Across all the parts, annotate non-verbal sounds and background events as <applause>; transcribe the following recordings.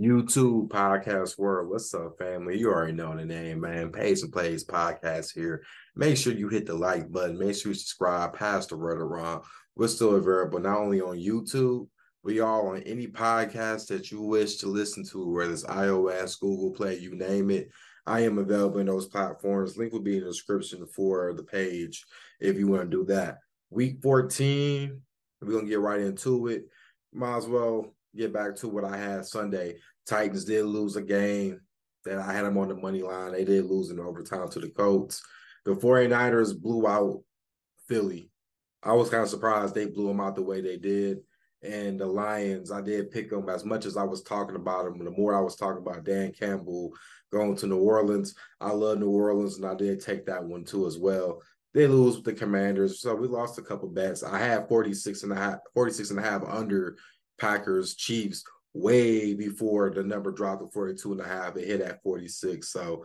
YouTube podcast world. What's up, family? You already know the name, man. Pays and Plays podcast here. Make sure you hit the like button. Make sure you subscribe. Pass the word around. We're still available not only on YouTube, we are on any podcast that you wish to listen to, whether it's iOS, Google Play, you name it. I am available in those platforms. Link will be in the description for the page if you want to do that. Week 14, we're gonna get right into it. Might as well get back to what I had Sunday. Titans did lose a game that I had them on the money line. They did lose in overtime to the Colts. The 49ers blew out Philly. I was kind of surprised they blew them out the way they did. And the Lions, I did pick them as much as I was talking about them. The more I was talking about Dan Campbell going to New Orleans, I love New Orleans, and I did take that one too as well. They lose with the Commanders, so we lost a couple bets. I had 46 and a half, 46 and a half under Packers, Chiefs way before the number dropped to 42 and a half. It hit at 46. So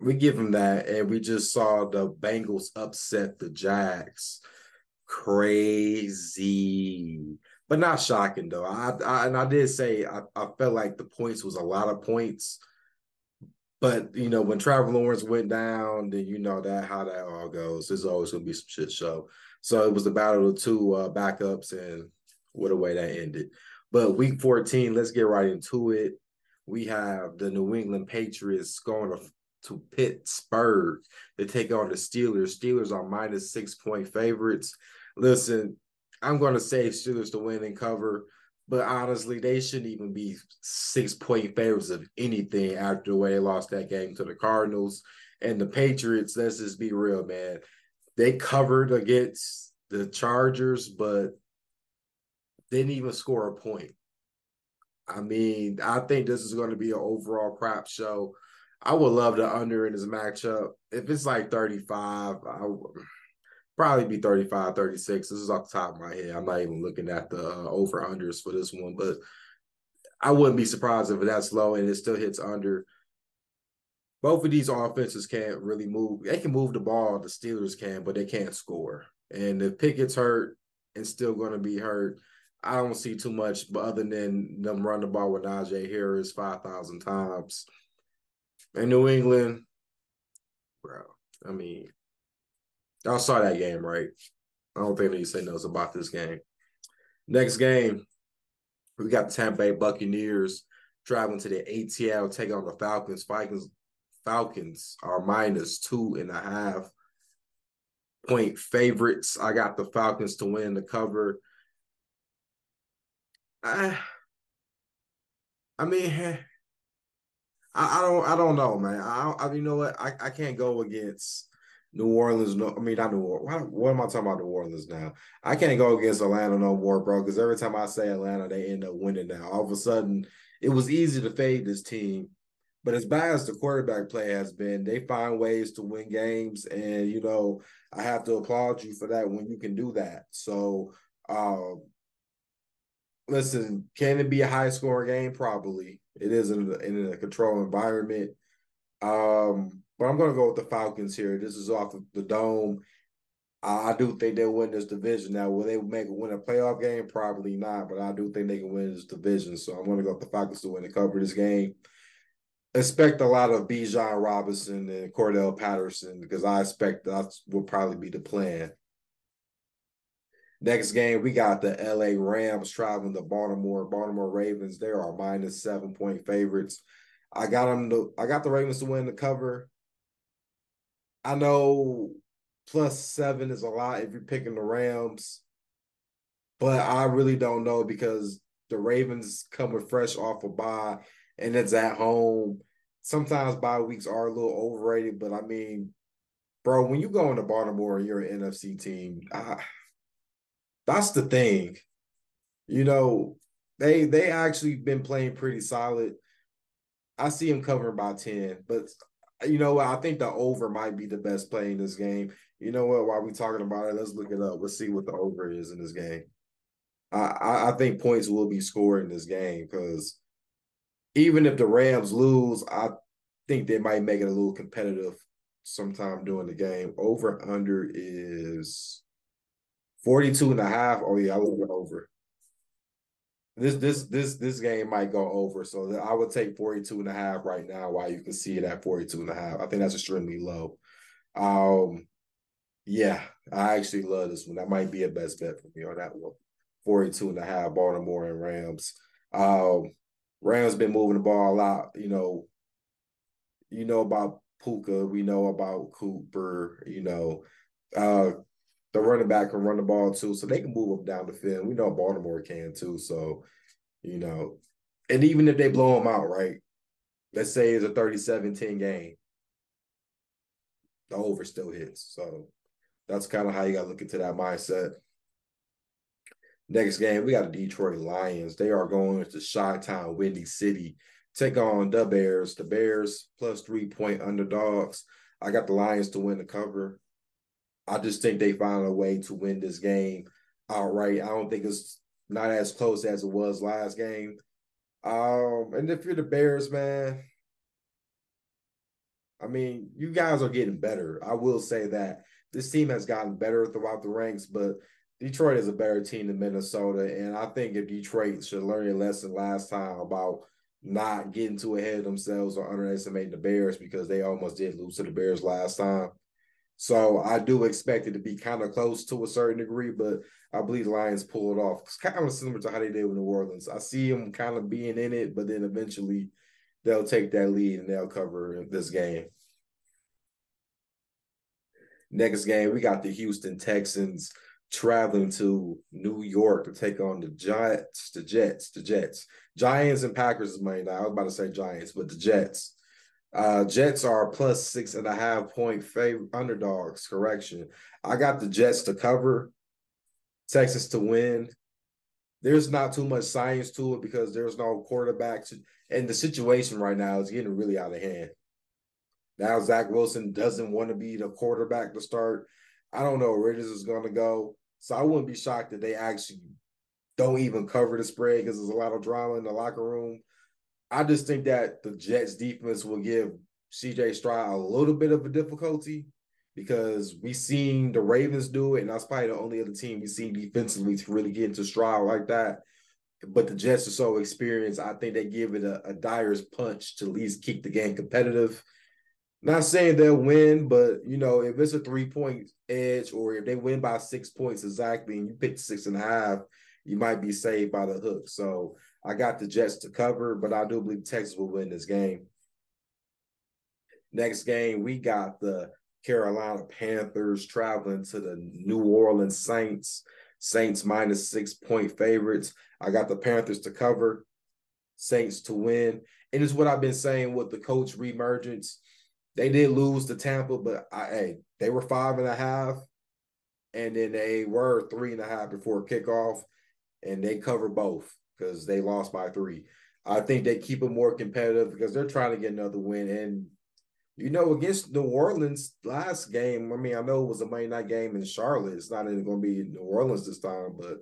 we give them that. And we just saw the Bengals upset the Jags. Crazy. But not shocking though. I, I and I did say I, I felt like the points was a lot of points. But you know, when Trevor Lawrence went down, then you know that how that all goes. There's always gonna be some shit show. So it was the battle of two uh, backups, and what a way that ended. But week 14, let's get right into it. We have the New England Patriots going to, to Pittsburgh to take on the Steelers. Steelers are minus six point favorites. Listen, I'm going to say Steelers to win and cover, but honestly, they shouldn't even be six point favorites of anything after the way they lost that game to the Cardinals. And the Patriots, let's just be real, man. They covered against the Chargers, but didn't even score a point. I mean, I think this is going to be an overall crap show. I would love the under in this matchup. If it's like 35, I would probably be 35, 36. This is off the top of my head. I'm not even looking at the uh, over unders for this one, but I wouldn't be surprised if that's low and it still hits under. Both of these offenses can't really move. They can move the ball, the Steelers can, but they can't score. And if Pickett's hurt and still going to be hurt, I don't see too much, but other than them run the ball with Najee Harris five thousand times. In New England, bro. I mean, y'all saw that game, right? I don't think they say nothing about this game. Next game, we got the Tampa Bay Buccaneers traveling to the ATL, taking on the Falcons. Falcons, Falcons are minus two and a half point favorites. I got the Falcons to win the cover. I, I mean, I, I don't, I don't know, man. I, I, you know what? I, I can't go against New Orleans. No, I mean, not New Orleans. What, am I talking about? New Orleans now. I can't go against Atlanta no more, bro. Because every time I say Atlanta, they end up winning. Now, all of a sudden, it was easy to fade this team. But as bad as the quarterback play has been, they find ways to win games, and you know I have to applaud you for that when you can do that. So, um, listen, can it be a high scoring game? Probably. It is in a, in a controlled environment. Um, but I'm going to go with the Falcons here. This is off of the dome. I, I do think they'll win this division. Now, will they make win a playoff game? Probably not, but I do think they can win this division. So I'm going to go with the Falcons to win and cover this game. Expect a lot of Bijan Robinson and Cordarrelle Patterson because I expect that will probably be the plan. Next game, we got the LA Rams traveling to Baltimore. Baltimore Ravens, they are minus seven point favorites. I got them to, I got the Ravens to win the cover. I know plus seven is a lot if you're picking the Rams, but I really don't know because the Ravens come with fresh off a bye and it's at home. Sometimes bye weeks are a little overrated, but I mean, bro, when you go into Baltimore you're an NFC team, I, that's the thing. You know, they they actually been playing pretty solid. I see him covering by 10, but you know what? I think the over might be the best play in this game. You know what? While we talking about it, let's look it up. Let's see what the over is in this game. I, I, I think points will be scored in this game because even if the Rams lose, I think they might make it a little competitive sometime during the game. Over under is 42 and a half. Oh, yeah, I will go over. this this this this game might go over. So I would take 42 and a half right now while you can see it at 42 and a half. I think that's extremely low. Um yeah, I actually love this one. That might be a best bet for me on that one. 42 and a half Baltimore and Rams. Um Rams been moving the ball a lot, you know. You know about Puka, we know about Cooper, you know. Uh the running back can run the ball too, so they can move up down the field. We know Baltimore can too, so you know, and even if they blow them out, right? Let's say it's a 37-10 game, the over still hits. So that's kind of how you got to look into that mindset. Next game, we got the Detroit Lions. They are going to Chi-Town, Windy City, take on the Bears. The Bears plus three point underdogs. I got the Lions to win the cover. I just think they found a way to win this game outright. I don't think it's not as close as it was last game. Um, and if you're the Bears, man, I mean, you guys are getting better. I will say that this team has gotten better throughout the ranks, but Detroit is a better team than Minnesota. And I think if Detroit should learn a lesson last time about not getting too ahead of themselves or underestimating the Bears because they almost did lose to the Bears last time. So I do expect it to be kind of close to a certain degree, but I believe Lions pull it off. It's kind of similar to how they did with New Orleans. I see them kind of being in it, but then eventually they'll take that lead and they'll cover this game. Next game, we got the Houston Texans traveling to New York to take on the Giants, the Jets, the Jets. Giants and Packers is Monday night. I was about to say Giants, but the Jets. Uh, Jets are plus six and a half point favor underdogs. Correction. I got the Jets to cover, Texas to win. There's not too much science to it because there's no quarterbacks, and the situation right now is getting really out of hand. Now Zach Wilson doesn't want to be the quarterback to start. I don't know where this is going to go. So I wouldn't be shocked that they actually don't even cover the spread because there's a lot of drama in the locker room. I just think that the Jets defense will give CJ Stroud a little bit of a difficulty because we've seen the Ravens do it, and that's probably the only other team we've seen defensively to really get into Stroud like that. But the Jets are so experienced, I think they give it a, a Dyer's punch to at least keep the game competitive. Not saying they'll win, but you know, if it's a three point edge or if they win by six points exactly and you pick six and a half, you might be saved by the hook. So I got the Jets to cover, but I do believe Texas will win this game. Next game, we got the Carolina Panthers traveling to the New Orleans Saints. Saints minus six point favorites. I got the Panthers to cover, Saints to win. And it's what I've been saying with the coach reemergence. They did lose to Tampa, but I, hey, they were five and a half, and then they were three and a half before kickoff, and they covered both because they lost by three. I think they keep it more competitive because they're trying to get another win. And you know, against New Orleans last game, I mean, I know it was a Monday night game in Charlotte. It's not even going to be New Orleans this time, but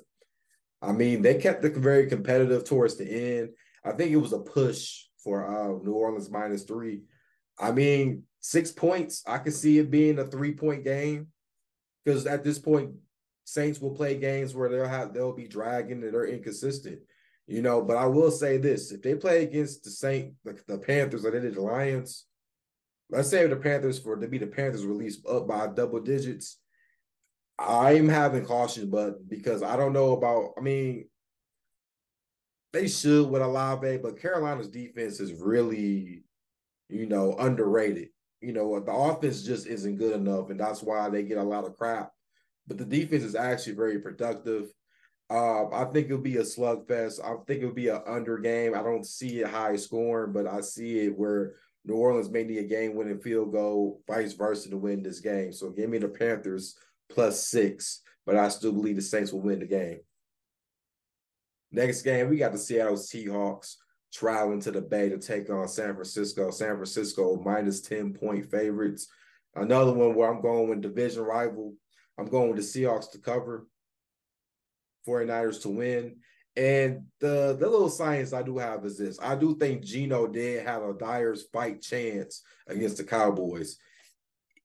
I mean, they kept it very competitive towards the end. I think it was a push for uh, New Orleans minus three. I mean, six points, I could see it being a three point game because at this point, Saints will play games where they'll have they'll be dragging and they're inconsistent. You know, but I will say this: if they play against the Saint, the, the Panthers, or they did the Lions, let's say the Panthers for to be the Panthers released up by double digits, I'm having caution, but because I don't know about, I mean, they should with Olave, but Carolina's defense is really, you know, underrated. You know, the offense just isn't good enough, and that's why they get a lot of crap. But the defense is actually very productive. Uh, I think it'll be a slugfest. I think it'll be an under game. I don't see it high scoring, but I see it where New Orleans may need a game winning field goal, vice versa, to win this game. So give me the Panthers plus six, but I still believe the Saints will win the game. Next game, we got the Seattle Seahawks traveling to the Bay to take on San Francisco. San Francisco minus 10 point favorites. Another one where I'm going with division rival. I'm going with the Seahawks to cover. 49ers to win. And the the little science I do have is this. I do think Geno did have a Dyer's fight chance against the Cowboys.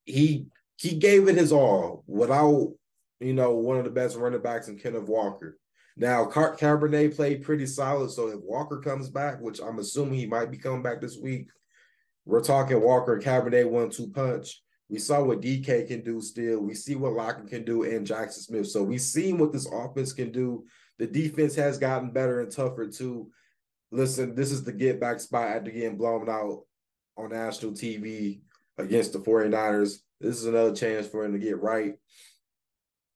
He he gave it his all without, you know, one of the best running backs in Kenneth Walker. Now, Car- Charbonnet played pretty solid. So if Walker comes back, which I'm assuming he might be coming back this week, we're talking Walker and Charbonnet one two punch. We saw what DK can do still. We see what Lockett can do and Jaxon Smith. So we've seen what this offense can do. The defense has gotten better and tougher too. Listen, this is the get back spot after getting blown out on national TV against the 49ers. This is another chance for him to get right.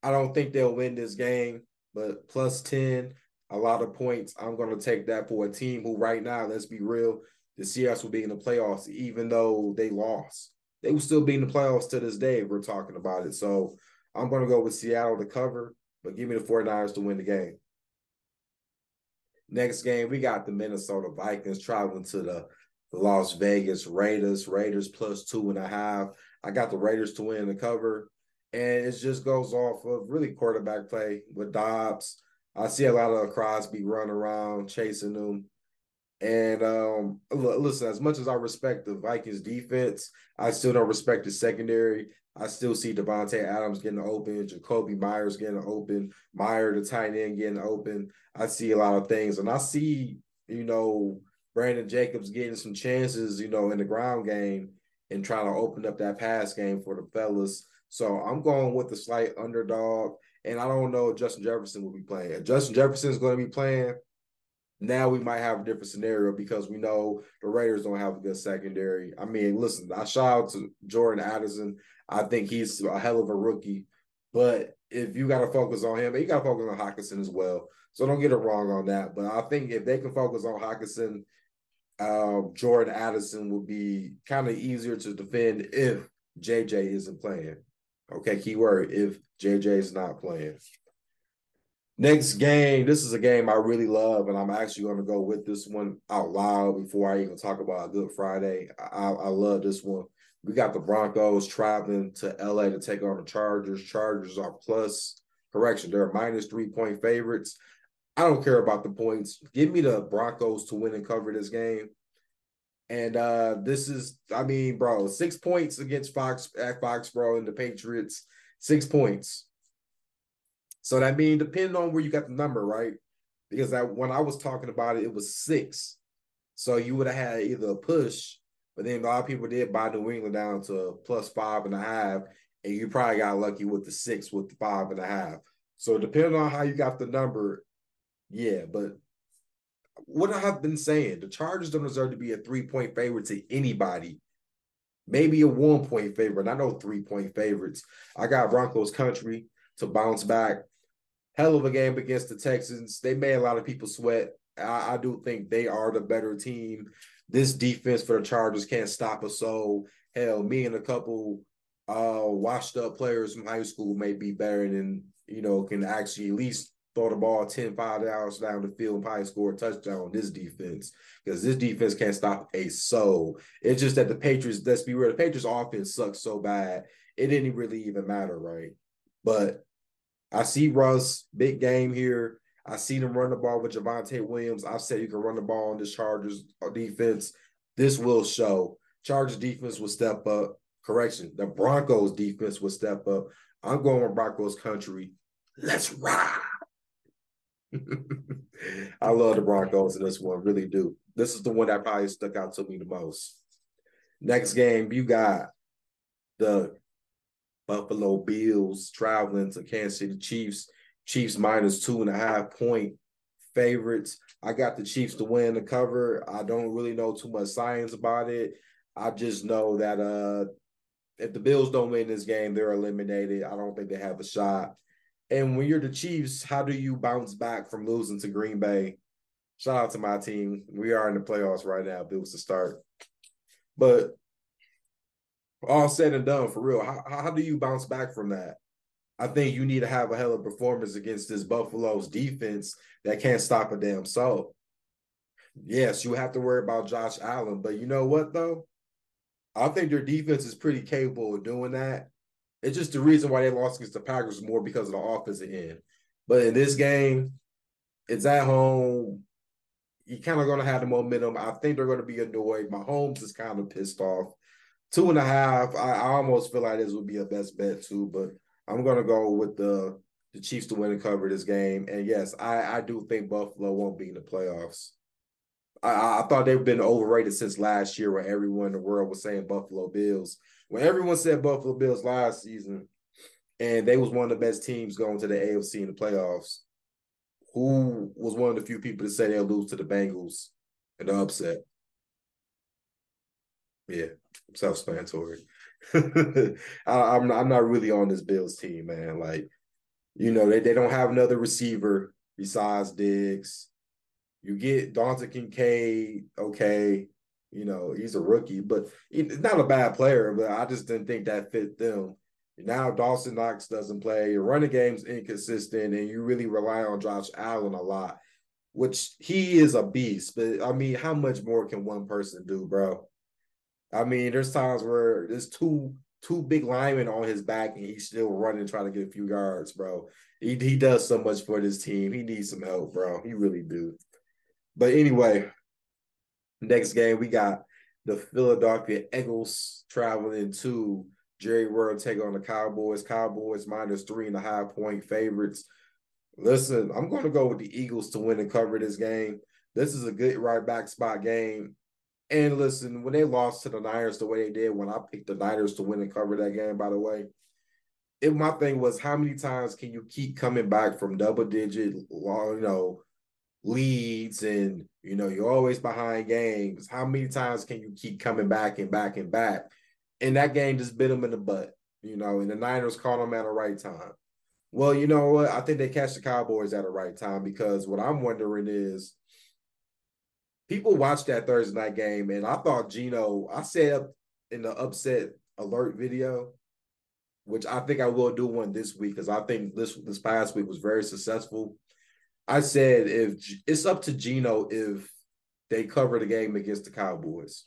I don't think they'll win this game, but plus 10, a lot of points. I'm going to take that for a team who, right now, let's be real, the Seahawks will be in the playoffs, even though they lost. They will still be in the playoffs to this day if we're talking about it. So I'm going to go with Seattle to cover, but give me the 49ers to win the game. Next game, we got the Minnesota Vikings traveling to the Las Vegas Raiders. Raiders plus two and a half. I got the Raiders to win the cover. And it just goes off of really quarterback play with Dobbs. I see a lot of Crosby run around chasing them. And um, listen, as much as I respect the Vikings defense, I still don't respect the secondary. I still see Davante Adams getting open, Jakobi Meyers getting open, Meyer the tight end getting open. I see a lot of things, and I see you know Brandon Jacobs getting some chances, you know, in the ground game and trying to open up that pass game for the fellas. So I'm going with the slight underdog, and I don't know if Justin Jefferson will be playing. If Justin Jefferson is going to be playing, now we might have a different scenario because we know the Raiders don't have a good secondary. I mean, listen, I shout out to Jordan Addison. I think he's a hell of a rookie. But if you got to focus on him, you got to focus on Hockenson as well. So don't get it wrong on that. But I think if they can focus on Hockenson, uh, Jordan Addison will be kind of easier to defend if JJ isn't playing. Okay, keyword if JJ is not playing. Next game, this is a game I really love, and I'm actually going to go with this one out loud before I even talk about Good Friday. I, I love this one. We got the Broncos traveling to LA to take on the Chargers. Chargers are plus, correction, they're minus three point favorites. I don't care about the points. Give me the Broncos to win and cover this game. And uh this is, I mean, bro, six points against Fox at Foxborough and the Patriots, six points. So that means depending on where you got the number, right? Because that when I was talking about it, it was six. So you would have had either a push, but then a lot of people did buy New England down to plus five and a half, and you probably got lucky with the six with the five and a half. So depending on how you got the number, yeah, but what I have been saying, the Chargers don't deserve to be a three point favorite to anybody. Maybe a one point favorite. I know three point favorites. I got Broncos country to bounce back hell of a game against the Texans. They made a lot of people sweat. I, I do think they are the better team. This defense for the Chargers can't stop us. So hell, me and a couple uh washed up players from high school may be better than you know can actually at least throw the ball 10 5 hours down the field and probably score a touchdown on this defense because this defense can't stop a soul. It's just that the Patriots, let's be real, the Patriots offense sucks so bad, it didn't really even matter, right? But I see Russ, big game here. I see them run the ball with Javonte Williams. I've said you can run the ball on this Chargers defense. This will show. Chargers defense will step up. Correction, the Broncos defense will step up. I'm going with Broncos country. Let's ride. <laughs> I love the Broncos in this one, really do. This is the one that probably stuck out to me the most. Next game, you got the Buffalo Bills traveling to Kansas City Chiefs. Chiefs minus two and a half point favorites. I got the Chiefs to win the cover. I don't really know too much science about it. I just know that uh if the Bills don't win this game, they're eliminated. I don't think they have a shot. And when you're the Chiefs, how do you bounce back from losing to Green Bay? Shout out to my team. We are in the playoffs right now. Bills to start. But all said and done, for real, how, how do you bounce back from that? I think you need to have a hell of a performance against this Buffalo's defense that can't stop a damn soul. Yes, you have to worry about Josh Allen, but you know what though? I think their defense is pretty capable of doing that. It's just the reason why they lost against the Packers more because of the offensive end. But in this game, it's at home. You're kind of going to have the momentum. I think they're going to be annoyed. My Mahomes is kind of pissed off two and a half. I, I almost feel like this would be a best bet too, but I'm gonna go with the the Chiefs to win and cover this game. And yes, I, I do think Buffalo won't be in the playoffs. I, I thought they've been overrated since last year when everyone in the world was saying Buffalo Bills. When everyone said Buffalo Bills last season, and they was one of the best teams going to the AFC in the playoffs, who was one of the few people to say they'll lose to the Bengals in the upset? Yeah, self-explanatory. <laughs> I, I'm I'm not really on this Bills team, man. Like, you know, they, they don't have another receiver besides Diggs. You get Dalton Kincaid, okay. You know, he's a rookie, but he's not a bad player, but I just didn't think that fit them. Now Dawson Knox doesn't play. Your running game's inconsistent, and you really rely on Josh Allen a lot, which he is a beast. But I mean, how much more can one person do, bro? I mean, there's times where there's two two big linemen on his back and he's still running trying to get a few yards, bro. He he does so much for this team. He needs some help, bro. He really do. But anyway, next game we got the Philadelphia Eagles traveling to Jerry World take on the Cowboys. Cowboys minus three and a half point favorites. Listen, I'm going to go with the Eagles to win and cover this game. This is a good right back spot game. And listen, when they lost to the Niners the way they did, when I picked the Niners to win and cover that game, by the way, it my thing was how many times can you keep coming back from double digit, you know, leads and you know you're always behind games. How many times can you keep coming back and back and back? And that game just bit them in the butt, you know. And the Niners caught them at the right time. Well, you know what? I think they catch the Cowboys at the right time because what I'm wondering is people watched that Thursday night game, and I thought Geno. I said in the upset alert video, which I think I will do one this week because I think this this past week was very successful. I said if it's up to Geno if they cover the game against the Cowboys.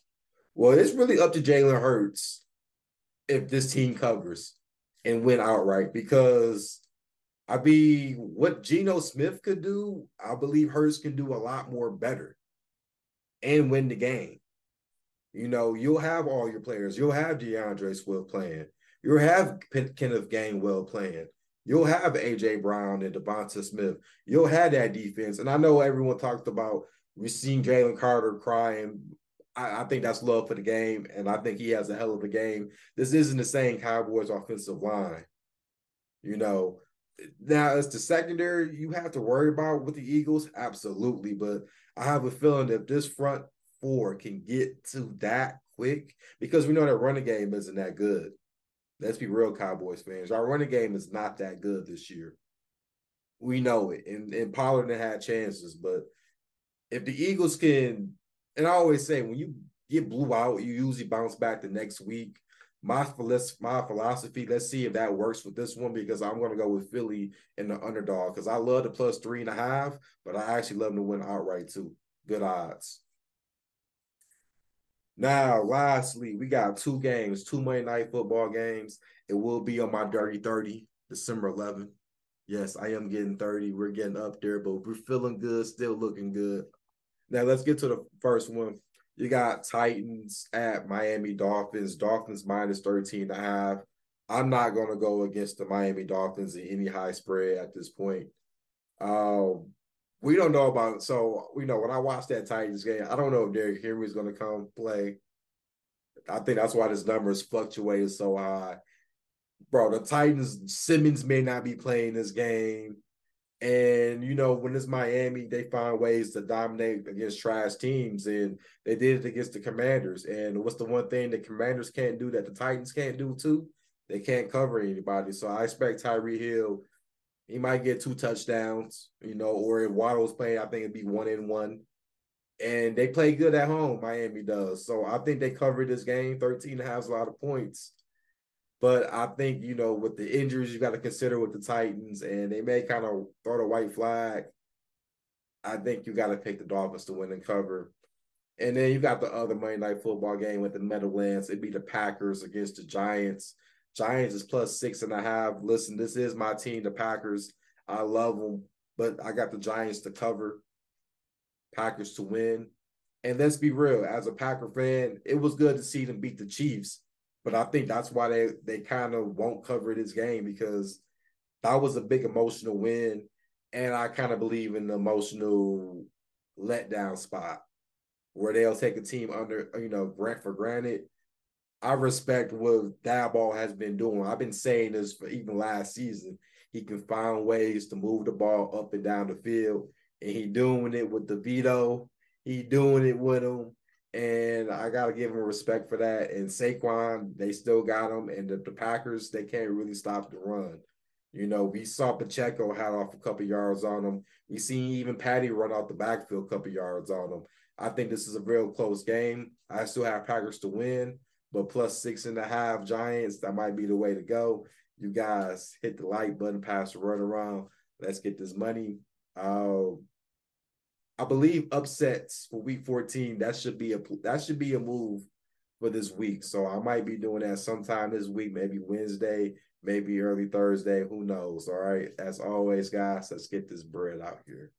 Well, it's really up to Jalen Hurts if this team covers and win outright because I mean what Geno Smith could do, I believe Hurts can do a lot more better and win the game. You know, you'll have all your players. You'll have D'Andre Swift playing. You'll have Kenneth Gainwell playing. You'll have AJ Brown and Devonta Smith. You'll have that defense. And I know everyone talked about we've seen Jalen Carter crying. I, I, think that's love for the game, and I think he has a hell of a game. This isn't the same Cowboys offensive line. You know, now as the secondary, you have to worry about with the Eagles, absolutely. But I have a feeling that this front four can get to that quick, because we know that running game isn't that good. Let's be real, Cowboys fans. Our running game is not that good this year. We know it. And, and Pollard had chances, but if the Eagles can, and I always say when you get blew out, you usually bounce back the next week. My my philosophy, let's see if that works with this one because I'm going to go with Philly and the underdog because I love the plus three and a half, but I actually love them to win outright too. Good odds. Now, lastly, we got two games, two Monday night football games. It will be on my dirty 30, December 11th. Yes, I am getting 30. We're getting up there, but we're feeling good, still looking good. Now let's get to the first one. You got Titans at Miami Dolphins. Dolphins minus 13 and a half. I'm not going to go against the Miami Dolphins in any high spread at this point. Um, we don't know about so you know when I watched that Titans game, I don't know if Derrick Henry is going to come play. I think that's why this number is fluctuating so high. Bro, the Titans Simmons may not be playing this game. And you know, when it's Miami, they find ways to dominate against trash teams, and they did it against the Commanders. And what's the one thing the Commanders can't do that the Titans can't do too? They can't cover anybody. So I expect Tyreek Hill, he might get two touchdowns, you know, or if Waddle's playing, I think it'd be one in one. And they play good at home, Miami does. So I think they covered this game. 13 has a lot of points. But I think, you know, with the injuries you got to consider with the Titans, and they may kind of throw the white flag. I think you got to pick the Dolphins to win and cover. And then you got the other Monday night football game with the Meadowlands. It'd be the Packers against the Giants. Giants is plus six and a half. Listen, this is my team, the Packers. I love them, but I got the Giants to cover, Packers to win. And let's be real, as a Packer fan, it was good to see them beat the Chiefs but I think that's why they they kind of won't cover this game because that was a big emotional win. And I kind of believe in the emotional letdown spot where they'll take a team under, you know, grant for granted. I respect what Daboll has been doing. I've been saying this for even last season. He can find ways to move the ball up and down the field, and he doing it with the veto. He doing it with him, and I gotta give him respect for that. And Saquon, they still got him, and the, the Packers they can't really stop the run. You know, we saw Pacheco had off a couple yards on him. We seen even Patty run out the backfield a couple yards on him. I think this is a real close game. I still have Packers to win, but plus six and a half Giants, that might be the way to go. You guys hit the like button, pass the run around. Let's get this money. Uh, I believe upsets for week 14, that should be a that should be a move for this week. So I might be doing that sometime this week, maybe Wednesday, maybe early Thursday. Who knows? All right. As always, guys, let's get this bread out here.